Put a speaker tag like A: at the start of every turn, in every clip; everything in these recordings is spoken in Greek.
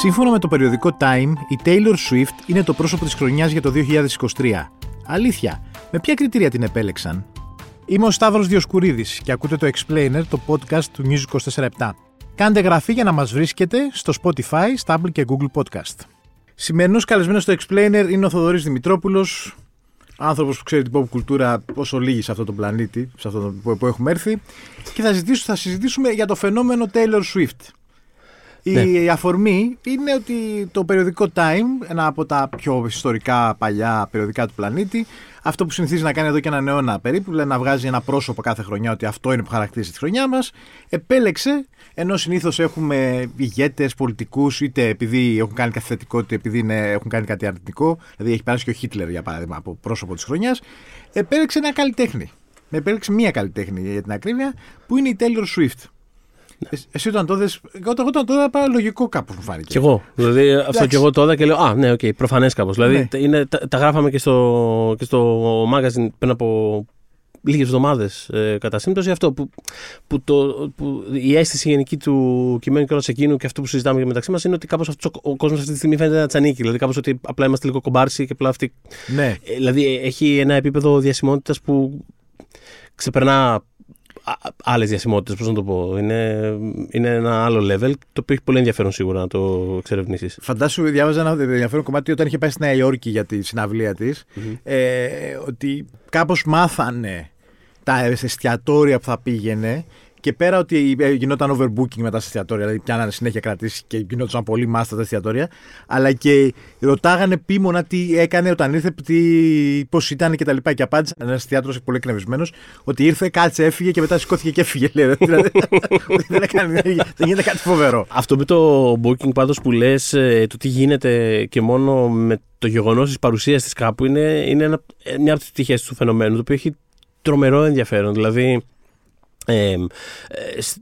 A: Σύμφωνα με το περιοδικό Time, η Taylor Swift είναι το πρόσωπο της χρονιάς για το 2023. Αλήθεια, με ποια κριτήρια την επέλεξαν; Είμαι ο Σταύρος Διοσκουρίδης και ακούτε το Explainer, το podcast του News 24 Κάντε γραφή για να μας βρίσκετε στο Spotify, Stable και Google Podcast. Σημερινός καλεσμένος στο Explainer είναι ο Θοδωρής Δημητρόπουλος, άνθρωπος που ξέρει την pop κουλτούρα όσο λίγοι σε αυτόν τον πλανήτη, σε αυτόν που έχουμε έρθει και θα, θα συζητήσουμε για το φαινόμενο Taylor Swift. Η ναι. αφορμή είναι ότι το περιοδικό Time, ένα από τα πιο ιστορικά παλιά περιοδικά του πλανήτη, αυτό που συνηθίζει να κάνει εδώ και έναν αιώνα περίπου, δηλαδή να βγάζει ένα πρόσωπο κάθε χρονιά ότι αυτό είναι που χαρακτηρίζει τη χρονιά μας, επέλεξε, ενώ συνήθως έχουμε ηγέτες, πολιτικούς, είτε επειδή έχουν κάνει κάτι θετικό, είτε επειδή είναι, έχουν κάνει κάτι αρνητικό, δηλαδή έχει περάσει και ο Χίτλερ για παράδειγμα από πρόσωπο της χρονιάς, επέλεξε ένα καλλιτέχνη. Επέλεξε μία καλλιτέχνη για την ακρίβεια, που είναι η Taylor Swift. Ε, εσύ όταν το 'δες, όταν, όταν το είδα, λογικό κάπως μου φάνηκε.
B: Κι εγώ. Δηλαδή αυτό κι εγώ το είδα και λέω, Α, ναι, OK, okay, προφανές κάπως. Δηλαδή ναι. είναι, τα, τα, γράφαμε και στο, και στο magazine πριν από λίγες εβδομάδες ε, κατά σύμπτωση. Αυτό που, που, το, που η αίσθηση γενική του κειμένου και όλο εκείνου και αυτό που συζητάμε μεταξύ μας είναι ότι κάπως ο κόσμος αυτή τη στιγμή φαίνεται να της ανήκει. Δηλαδή κάπως ότι απλά είμαστε λίγο κομπάρσι και απλά αυτή.
A: Ναι.
B: Ε, δηλαδή έχει ένα επίπεδο διασημότητας που ξεπερνά άλλες διασημότητες, πώς να το πω. Είναι, είναι ένα άλλο level, το οποίο έχει πολύ ενδιαφέρον σίγουρα να το εξερευνήσεις.
A: Φαντάσου, διάβαζα ένα ενδιαφέρον κομμάτι όταν είχε πάει στη Νέα Υόρκη για τη συναυλία της, ε, ότι κάπως μάθανε τα εστιατόρια που θα πήγαινε και πέρα ότι γινόταν overbooking μετά στα εστιατόρια, δηλαδή πιάνανε συνέχεια κρατήσεις και γινόταν πολύ μάστα τα εστιατόρια, αλλά και ρωτάγανε πίμωνα τι έκανε όταν ήρθε, πώς ήταν κτλ. Και, και απάντησε ένας εστιατόρος πολύ εκνευρισμένος ότι ήρθε, κάτσε, έφυγε και μετά σηκώθηκε και έφυγε. Λέει, δηλαδή, δεν, έκανε, δεν γίνεται κάτι φοβερό.
B: Αυτό με το booking πάντως που λες, ε, το τι γίνεται και μόνο με το γεγονός της παρουσίας της κάπου είναι, είναι ένα, μια από τις τυχές του φαινομένου, το οποίο έχει τρομερό ενδιαφέρον. Δηλαδή, ε,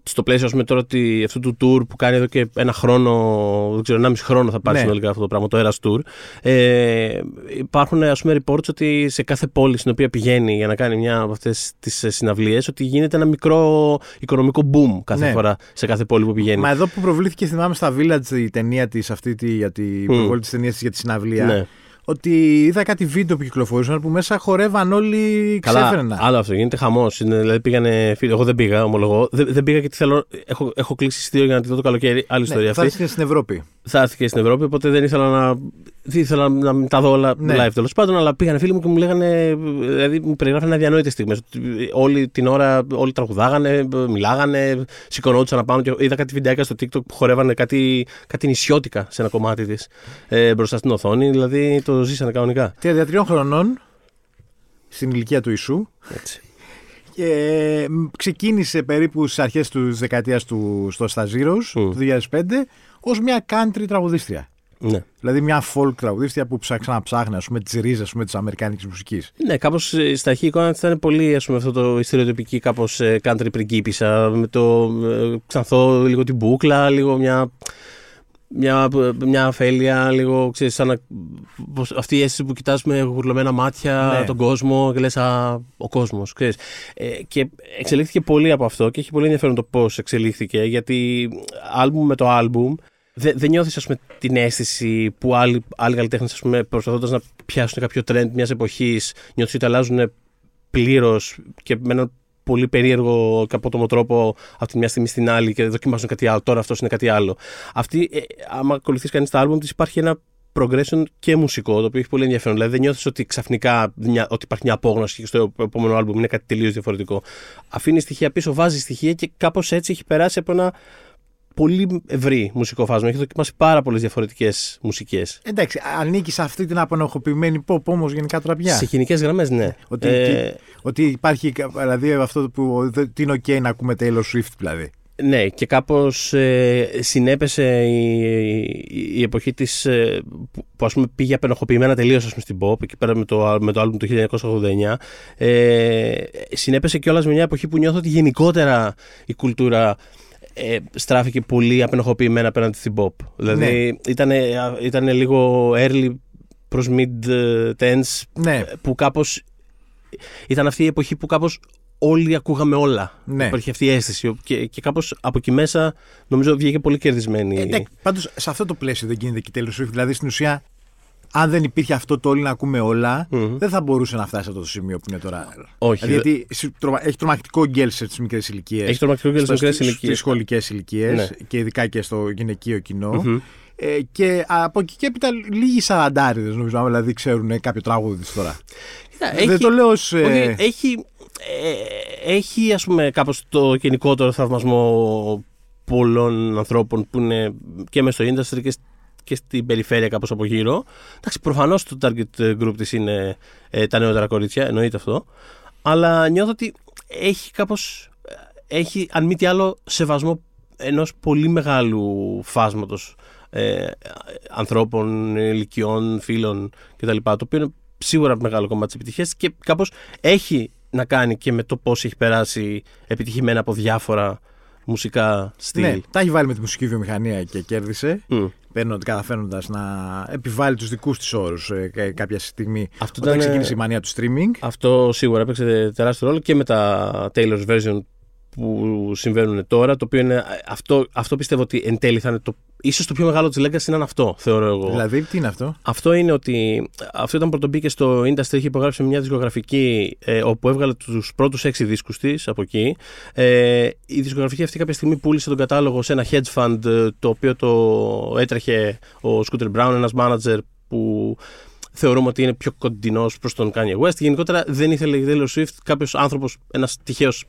B: στο πλαίσιο πούμε, τώρα ότι, αυτού του tour που κάνει εδώ και ένα χρόνο, δεν ξέρω, ένα μισή χρόνο θα πάρει ναι. συνολικά αυτό το πράγμα, το Eras Tour. Ε, υπάρχουν ας πούμε reports ότι σε κάθε πόλη στην οποία πηγαίνει για να κάνει μια από αυτές τις συναυλίες, ότι γίνεται ένα μικρό οικονομικό boom κάθε ναι. φορά σε κάθε πόλη που πηγαίνει.
A: Μα εδώ που προβλήθηκε, θυμάμαι στα Village η ταινία της, αυτή τη, για την mm. προβολή της ταινίας για τη συναυλία. Ναι ότι είδα κάτι βίντεο που κυκλοφορούσαν που μέσα χορεύαν όλοι ξέφρενα.
B: Άλλο αυτό, γίνεται χαμός. Δηλαδή πήγανε φίλοι. Εγώ δεν πήγα, ομολογώ. Δεν, δεν πήγα γιατί θέλω. Έχω, έχω κλείσει εισιτήριο για να τη δω το καλοκαίρι. Άλλη ναι, ιστορία
A: αυτή. Θα έρθει στην Ευρώπη.
B: Θα έρθει και στην Ευρώπη, οπότε δεν ήθελα να. Δεν ήθελα να τα δω όλα ναι. live τέλος πάντων, αλλά πήγαν φίλοι μου και μου λέγανε. Δηλαδή μου περιγράφανε αδιανόητες στιγμές. Όλη την ώρα όλοι τραγουδάγανε, μιλάγανε, σηκωνόντουσαν να πάνω. Και είδα κάτι βιντεάκια στο TikTok που χορεύανε κάτι, κάτι νησιώτικα σε ένα κομμάτι της ε, μπροστά στην οθόνη. Δηλαδή το ζήσανε κανονικά.
A: 33 χρονών στην ηλικία του Ισού.
B: Έτσι.
A: Και ξεκίνησε περίπου στις αρχές της δεκαετίας του στο Σταζίρο mm. του 2005 ως μια country τραγουδίστρια.
B: Ναι.
A: Δηλαδή μια folk τραγουδίστρια που ψάξα να ψάχνει ας πούμε, τις ρίζες της αμερικάνικης μουσικής.
B: Ναι, κάπως ε, στα αρχή εικόνα ήταν πολύ ας πούμε, αυτό το στερεοτυπική κάπως ε, country πριγκίπισσα. Με το ε, ξανθώ λίγο την μπούκλα, λίγο μια μια, μια αφέλεια, λίγο, ξέρεις, σαν αυτή η αίσθηση που κοιτάς με γουρλωμένα μάτια ναι. τον κόσμο και λες α, ο κόσμος, ξέρεις. Ε, και εξελίχθηκε πολύ από αυτό και έχει πολύ ενδιαφέρον το πώς εξελίχθηκε, γιατί άλμπουμ με το άλμπουμ δεν, δεν νιώθεις ας πούμε, την αίσθηση που άλλοι, άλλοι καλλιτέχνες ας πούμε, προσπαθώντας να πιάσουν κάποιο trend μιας εποχής νιώθεις ότι αλλάζουν πλήρως και με έναν πολύ περίεργο και απότομο τρόπο από τη μια στιγμή στην άλλη και δοκιμάζουν κάτι άλλο. Τώρα αυτός είναι κάτι άλλο. Αυτή, ε, άμα ακολουθείς κανείς τα άλμπουμ της, υπάρχει ένα progression και μουσικό, το οποίο έχει πολύ ενδιαφέρον. Δηλαδή δεν νιώθεις ότι ξαφνικά μια, ότι υπάρχει μια απόγνωση και στο επόμενο άλμπουμ είναι κάτι τελείως διαφορετικό. Αφήνεις στοιχεία πίσω, βάζεις στοιχεία και κάπως έτσι έχει περάσει από ένα πολύ ευρύ μουσικό φάσμα. Έχει δοκιμάσει πάρα πολλές διαφορετικές μουσικές.
A: Εντάξει, ανήκει σε αυτή την απανοχοποιημένη pop όμως γενικά τραπιά.
B: Σε γενικές γραμμές, ναι.
A: Ότι, ε... ότι υπάρχει δηλαδή αυτό που. Τι είναι OK να ακούμε Taylor Swift δηλαδή.
B: Ναι, και κάπως ε, συνέπεσε η, η, εποχή της ε, που ας πούμε πήγε απενοχοποιημένα τελείως ας πούμε, στην pop εκεί πέρα με το, με το album του 1989 ε, συνέπεσε κιόλας με μια εποχή που νιώθω ότι γενικότερα η κουλτούρα ε, στράφηκε πολύ απενοχοποιημένα απέναντι στην pop. Δηλαδή ναι. ήταν, λίγο early προς mid tense
A: ναι.
B: που κάπως ήταν αυτή η εποχή που κάπως όλοι ακούγαμε όλα.
A: Ναι.
B: Υπάρχει αυτή η αίσθηση. Και, και κάπως από εκεί μέσα νομίζω βγήκε πολύ κερδισμένη.
A: Ε, Πάντως σε αυτό το πλαίσιο δεν γίνεται και τέλο Swift. Δηλαδή στην ουσία, αν δεν υπήρχε αυτό το όλοι να ακούμε όλα,
B: Μμμ.
A: δεν θα μπορούσε να φτάσει σε αυτό το σημείο που είναι τώρα.
B: Όχι,
A: Δηλαδή, γιατί συ- τρομα- έχει τρομακτικό γκέλ σε μικρές ηλικίες.
B: Έχει τρομακτικό γκέλ στις μικρές ηλικίες.
A: Στις σχολικές ηλικίες
B: Ναι.
A: και ειδικά και στο γυναικείο κοινό.
B: Μμμ.
A: Ε, και από εκεί και έπειτα λίγοι σαραντάριδες νομίζω, δηλαδή ξέρουν κάποιο τραγούδι της τώρα.
B: Κοίτα,
A: Δεν το λέω ως, ε,
B: όχι, έχει, ε, έχει ας πούμε κάπως το γενικότερο θαυμασμό πολλών ανθρώπων που είναι και μέσα στο industry και, σ- και στην περιφέρεια κάπως από γύρω. Εντάξει, προφανώς το target group της είναι ε, τα νεότερα κορίτσια, εννοείται αυτό. Αλλά νιώθω ότι έχει κάπως, ε, έχει αν μη τι άλλο σεβασμό ενός πολύ μεγάλου φάσματος ε, ανθρώπων, ηλικιών, φίλων κτλ. Το οποίο είναι σίγουρα μεγάλο κομμάτι της επιτυχίας και κάπως έχει να κάνει και με το πώς έχει περάσει επιτυχημένα από διάφορα μουσικά στυλ.
A: Ναι, τα έχει βάλει με τη μουσική βιομηχανία και κέρδισε.
B: Μμ.
A: Παίρνοντα, καταφέροντα να επιβάλλει τους δικούς της όρους ε, κάποια στιγμή.
B: Αυτό
A: όταν
B: ήταν,
A: ξεκίνησε η μανία του streaming.
B: Αυτό σίγουρα έπαιξε τεράστιο ρόλο και με τα Taylor's version που συμβαίνουν τώρα. Το οποίο είναι, αυτό, αυτό πιστεύω ότι εν τέλει θα είναι το. Ίσως το πιο μεγάλο της legacy είναι αυτό, θεωρώ εγώ.
A: Δηλαδή, τι είναι αυτό;
B: Αυτό είναι ότι αυτό ήταν πρωτομπήκε στο Industry, είχε υπογράψει μια δισκογραφική ε, όπου έβγαλε τους πρώτους έξι δίσκους της από εκεί. Ε, η δισκογραφική αυτή κάποια στιγμή πούλησε τον κατάλογο σε ένα hedge fund ε, το οποίο το έτρεχε ο Scooter Brown, ένας manager που θεωρούμε ότι είναι πιο κοντινός προς τον Kanye West. Γενικότερα δεν ήθελε η Taylor Swift κάποιος άνθρωπος, ένας τυχαίος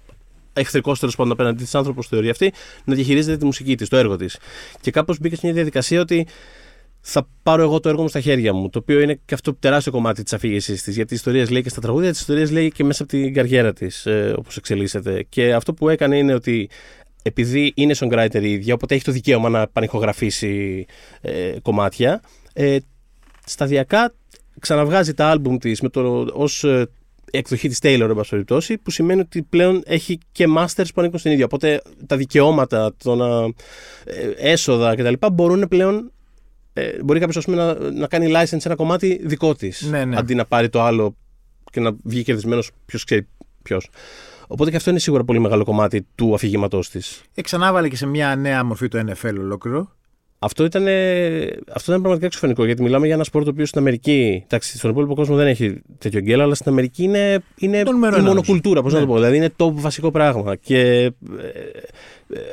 B: εχθρικός τέλος πάντων απέναντί τη άνθρωπος θεωρεί αυτή, να διαχειρίζεται τη μουσική της, το έργο της. Και κάπως μπήκε σε μια διαδικασία ότι θα πάρω εγώ το έργο μου στα χέρια μου. Το οποίο είναι και αυτό τεράστιο κομμάτι της αφήγησής της. Γιατί ιστορίες λέει και στα τραγούδια, τις ιστορίες λέει και μέσα από την καριέρα της, ε, όπως εξελίσσεται. Και αυτό που έκανε είναι ότι επειδή είναι songwriter η ίδια, οπότε έχει το δικαίωμα να πανηχογραφήσει ε, κομμάτια, ε, σταδιακά ξαναβγάζει τα άλμπουμ της με το, ως ε, εκδοχή της Taylor, εν πάση περιπτώσει, που σημαίνει ότι πλέον έχει και masters που ανήκουν στην ίδια. Οπότε τα δικαιώματα, το να, ε, έσοδα κτλ. μπορούν πλέον ε, μπορεί κάποιος να, να κάνει license ένα κομμάτι δικό της.
A: Ναι, ναι.
B: Αντί να πάρει το άλλο και να βγει κερδισμένος ποιος ξέρει ποιος. Οπότε και αυτό είναι σίγουρα πολύ μεγάλο κομμάτι του αφηγήματός της.
A: Ε, ξανάβαλε και σε μια νέα μορφή το NFL ολόκληρο.
B: Αυτό ήταν, αυτό ήταν πραγματικά εξωφρενικό γιατί μιλάμε για ένα σπορ το οποίο στην Αμερική. Εντάξει, στον υπόλοιπο κόσμο δεν έχει τέτοιο γκέλ, αλλά στην Αμερική είναι, είναι
A: Το νούμερο
B: η
A: ένα,
B: μονοκουλτούρα. Πώς
A: Ναι.
B: να το πω. Δηλαδή είναι το βασικό πράγμα. Και ε, ε,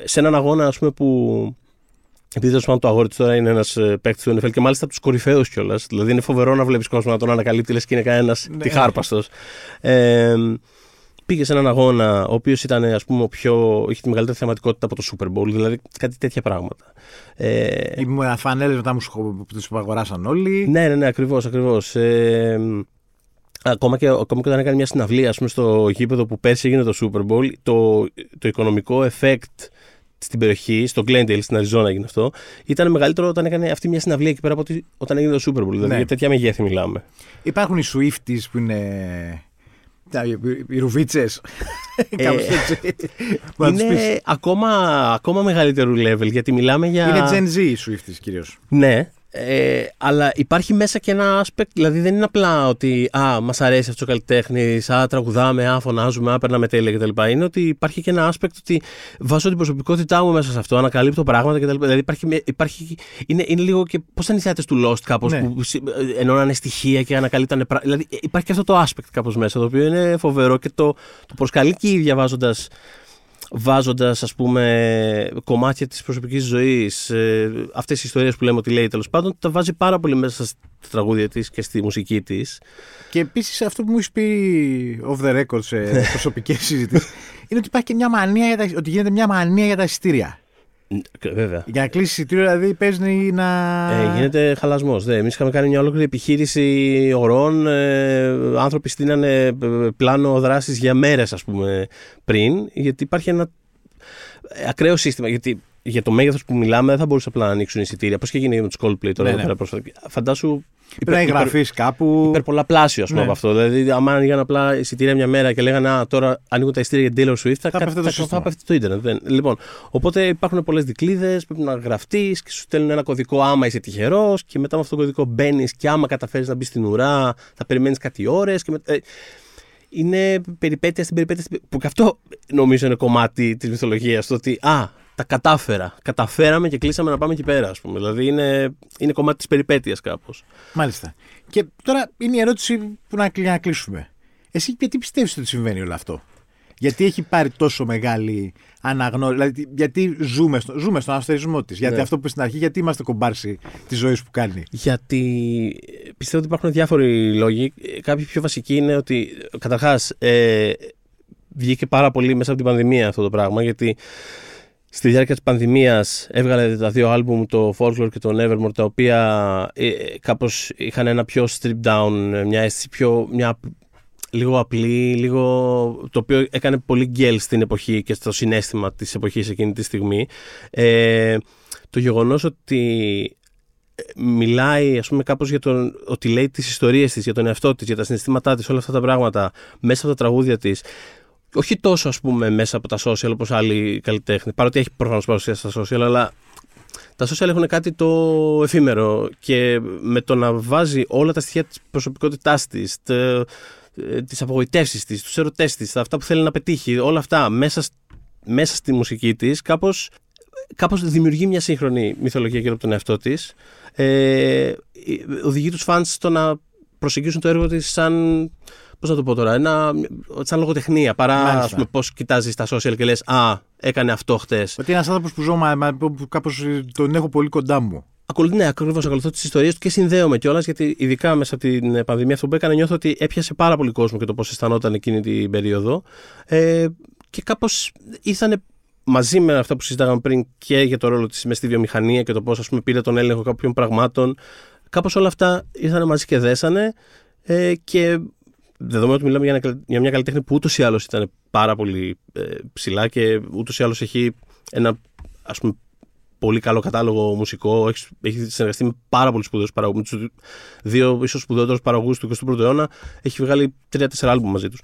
B: σε έναν αγώνα, ας πούμε, που. Επειδή τέλος πάντων το αγόρι του τώρα είναι ένας παίκτης του NFL και μάλιστα από τους κορυφαίους κιόλας. Δηλαδή είναι φοβερό να βλέπεις κόσμο να τον ανακαλύπτει, λες και είναι κανένας
A: Ναι.
B: τυχάρπαστος. Ε, πήγε σε έναν αγώνα ο οποίος ήταν ας πούμε ο πιο, είχε τη μεγαλύτερη θεματικότητα από το Super Bowl, δηλαδή κάτι τέτοια πράγματα. Ε,
A: Οι φανέλε μετά μου σχο- που τους αγοράσαν όλοι.
B: ναι, ναι, ναι, ακριβώς, ακριβώς. Ε, ακόμα, και, ακόμα και όταν έκανε μια συναυλία ας πούμε, στο γήπεδο που πέρσι έγινε το Super Bowl, το, το οικονομικό effect στην περιοχή, στο Glendale, στην Αριζόνα έγινε αυτό, ήταν μεγαλύτερο όταν έκανε αυτή μια συναυλία εκεί πέρα από ότι όταν έγινε το Super Bowl. Δηλαδή
A: Ναι.
B: για τέτοια μεγέθη μιλάμε.
A: Υπάρχουν οι Swifties που είναι. Τα- Οι οι Ρουβίτσες. Κάπως έτσι. Να τους πεις.
B: είναι ακόμα, ακόμα μεγαλύτερου level γιατί μιλάμε για.
A: Είναι Gen Z οι Swifties κυρίω.
B: Ναι, ε, αλλά υπάρχει μέσα και ένα aspect, δηλαδή δεν είναι απλά ότι α, μας αρέσει αυτός ο καλλιτέχνης, α, τραγουδάμε, α, φωνάζουμε, α, περνάμε τέλεια κτλ. Είναι ότι υπάρχει και ένα aspect ότι βάζω την προσωπικότητά μου μέσα σε αυτό, ανακαλύπτω πράγματα κτλ. Δηλαδή υπάρχει, μια- υπάρχει, είναι, είναι λίγο και πώς ήταν οι θεάτε του Lost κάπως,
A: Ναι.
B: που συ- ε, ενώνανε στοιχεία και ανακαλύπτανε πράγματα. Δηλαδή υπάρχει και αυτό το aspect κάπως μέσα, το οποίο είναι φοβερό και το, το προσκαλεί και η ίδια βάζοντας βάζοντας ας πούμε κομμάτια της προσωπικής ζωής ε, αυτές οι ιστορίες που λέμε ότι λέει τέλος πάντων τα βάζει πάρα πολύ μέσα στα τραγούδια της και στη μουσική της
A: Και επίσης αυτό που μου έχεις πει off the record σε προσωπικές συζητήσεις είναι ότι υπάρχει και μια μανία για τα, ότι γίνεται μια μανία για τα εισιτήρια.
B: Ε, βέβαια
A: Για να κλείσει εισιτήριο, δηλαδή παίζει να.
B: Ε, γίνεται χαλασμός. Ναι, Εμείς είχαμε κάνει μια ολόκληρη επιχείρηση ορών. Ε, άνθρωποι στείνανε ε, πλάνο δράσης για μέρες, ας πούμε, πριν. Γιατί υπάρχει ένα ε, ακραίο σύστημα. Γιατί για το μέγεθος που μιλάμε δεν θα μπορούσε απλά να ανοίξουν εισιτήρια. Πώς και έγινε με τους Coldplay τώρα
A: Ναι,
B: εδώ
A: ναι.
B: πέρα πρόσφατα. Φαντάσου.
A: Πρέπει να εγγραφείς κάπου.
B: Υπερπολαπλάσιο, ας πούμε,
A: Ναι.
B: από αυτό. Δηλαδή, άμα άνοιγαν απλά εισιτήρια μια μέρα και λέγανε Α, τώρα ανοίγουν τα εισιτήρια για Taylor Swift, θα,
A: Θα
B: κα-
A: πέφτει το
B: θα,
A: σύστημα.
B: θα πέφτει το Ιντερνετ. Δεν. Λοιπόν, οπότε υπάρχουν πολλές δικλείδε, πρέπει να γραφτείς και σου στέλνουν ένα κωδικό άμα είσαι τυχερός και μετά με αυτό το κωδικό μπαίνεις και άμα καταφέρεις να μπεις στην ουρά, θα περιμένεις κάτι ώρες. Και με... ε, είναι περιπέτεια στην περιπέτεια. Που και αυτό νομίζω είναι κομμάτι της μυθολογίας. Το ότι α, τα κατάφερα. Καταφέραμε και κλείσαμε να πάμε εκεί πέρα, ας πούμε. Δηλαδή είναι, είναι κομμάτι της περιπέτειας κάπως.
A: Μάλιστα. Και τώρα είναι η ερώτηση που να, να κλείσουμε. Εσύ γιατί πιστεύεις ότι συμβαίνει όλο αυτό; Γιατί έχει πάρει τόσο μεγάλη αναγνώριση. Δηλαδή, γιατί ζούμε, στο, ζούμε στον αστερισμό της; Γιατί ναι. αυτό που είπε στην αρχή, γιατί είμαστε κομπάρσι της ζωής που κάνει;
B: Γιατί πιστεύω ότι υπάρχουν διάφοροι λόγοι. Κάποιοι πιο βασικοί είναι ότι καταρχάς ε, βγήκε πάρα πολύ μέσα από την πανδημία αυτό το πράγμα. Γιατί στη διάρκεια της πανδημίας έβγαλε τα δύο άλμπουμ, το Folklore και το Nevermore, τα οποία ε, κάπως είχαν ένα πιο strip down, μια αίσθηση πιο, μια λίγο απλή, λίγο, το οποίο έκανε πολύ γκέλ στην εποχή και στο συνέστημα της εποχής εκείνη τη στιγμή. Ε, το γεγονός ότι ε, μιλάει ας πούμε κάπως για τον, ότι λέει τις ιστορίες της, για τον εαυτό της, για τα συναισθήματά της, όλα αυτά τα πράγματα μέσα από τα τραγούδια της όχι τόσο ας πούμε μέσα από τα social όπως άλλοι καλλιτέχνη, παρότι έχει προφανώς παρουσία στα social, αλλά τα social έχουν κάτι το εφήμερο και με το να βάζει όλα τα στοιχεία της προσωπικότητάς της, τις απογοητεύσεις της, τους ερωτές της, αυτά που θέλει να πετύχει, όλα αυτά μέσα, μέσα στη μουσική της, κάπως, κάπως δημιουργεί μια σύγχρονη μυθολογία γύρω από τον εαυτό της. Ε, οδηγεί τους φανς στο να προσεγγίσουν το έργο της σαν Πώς να το πω τώρα, ένα, σαν λογοτεχνία παρά πώς κοιτάζεις τα social και λες Α, έκανε αυτό χτες.
A: Ότι είναι ένας άνθρωπος που ζω, μα, που κάπως τον έχω πολύ κοντά μου.
B: Ακολουθεί, ναι, ακριβώς ακολουθώ τις ιστορίες του και συνδέομαι κιόλας γιατί ειδικά μέσα από την πανδημία αυτό που έκανε νιώθω ότι έπιασε πάρα πολύ κόσμο και το πώς αισθανόταν εκείνη την περίοδο. Ε, και κάπως ήρθαν μαζί με αυτά που συζητάγαμε πριν και για το ρόλο της μες στη βιομηχανία και το πώς πήρε τον έλεγχο κάποιων πραγμάτων. Κάπως όλα αυτά ήρθαν μαζί και δέσανε. Ε, και δεδομένου ότι μιλάμε για, για μια καλλιτέχνη που ούτως ή άλλως ήταν πάρα πολύ ε, ψηλά και ούτως ή άλλως έχει ένα ας πούμε, πολύ καλό κατάλογο μουσικό. Έχεις, έχεις συνεργαστεί με πάρα πολλούς σπουδαίους παραγωγούς. Με τους δύο ίσως σπουδαιότερους παραγωγούς του 21ου αιώνα. Έχει βγάλει τρία-τέσσερα άλμπουμ μαζί τους.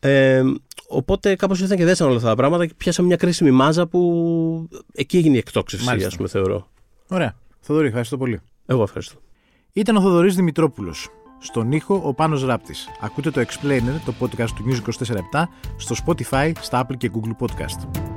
B: Ε, οπότε κάπως ήρθαν και δέσαν όλα αυτά τα πράγματα και πιάσαμε μια κρίσιμη μάζα που εκεί έγινε η εκτόξευση, ας πούμε, θεωρώ.
A: Ωραία. Θοδωρή, ευχαριστώ πολύ.
B: Εγώ ευχαριστώ.
A: Ήταν ο Θοδωρής Δημητρόπουλος. Στον ήχο ο Πάνος Ράπτης. Ακούτε το Explainer, το podcast του News 24 στο Spotify, στα Apple και Google Podcast.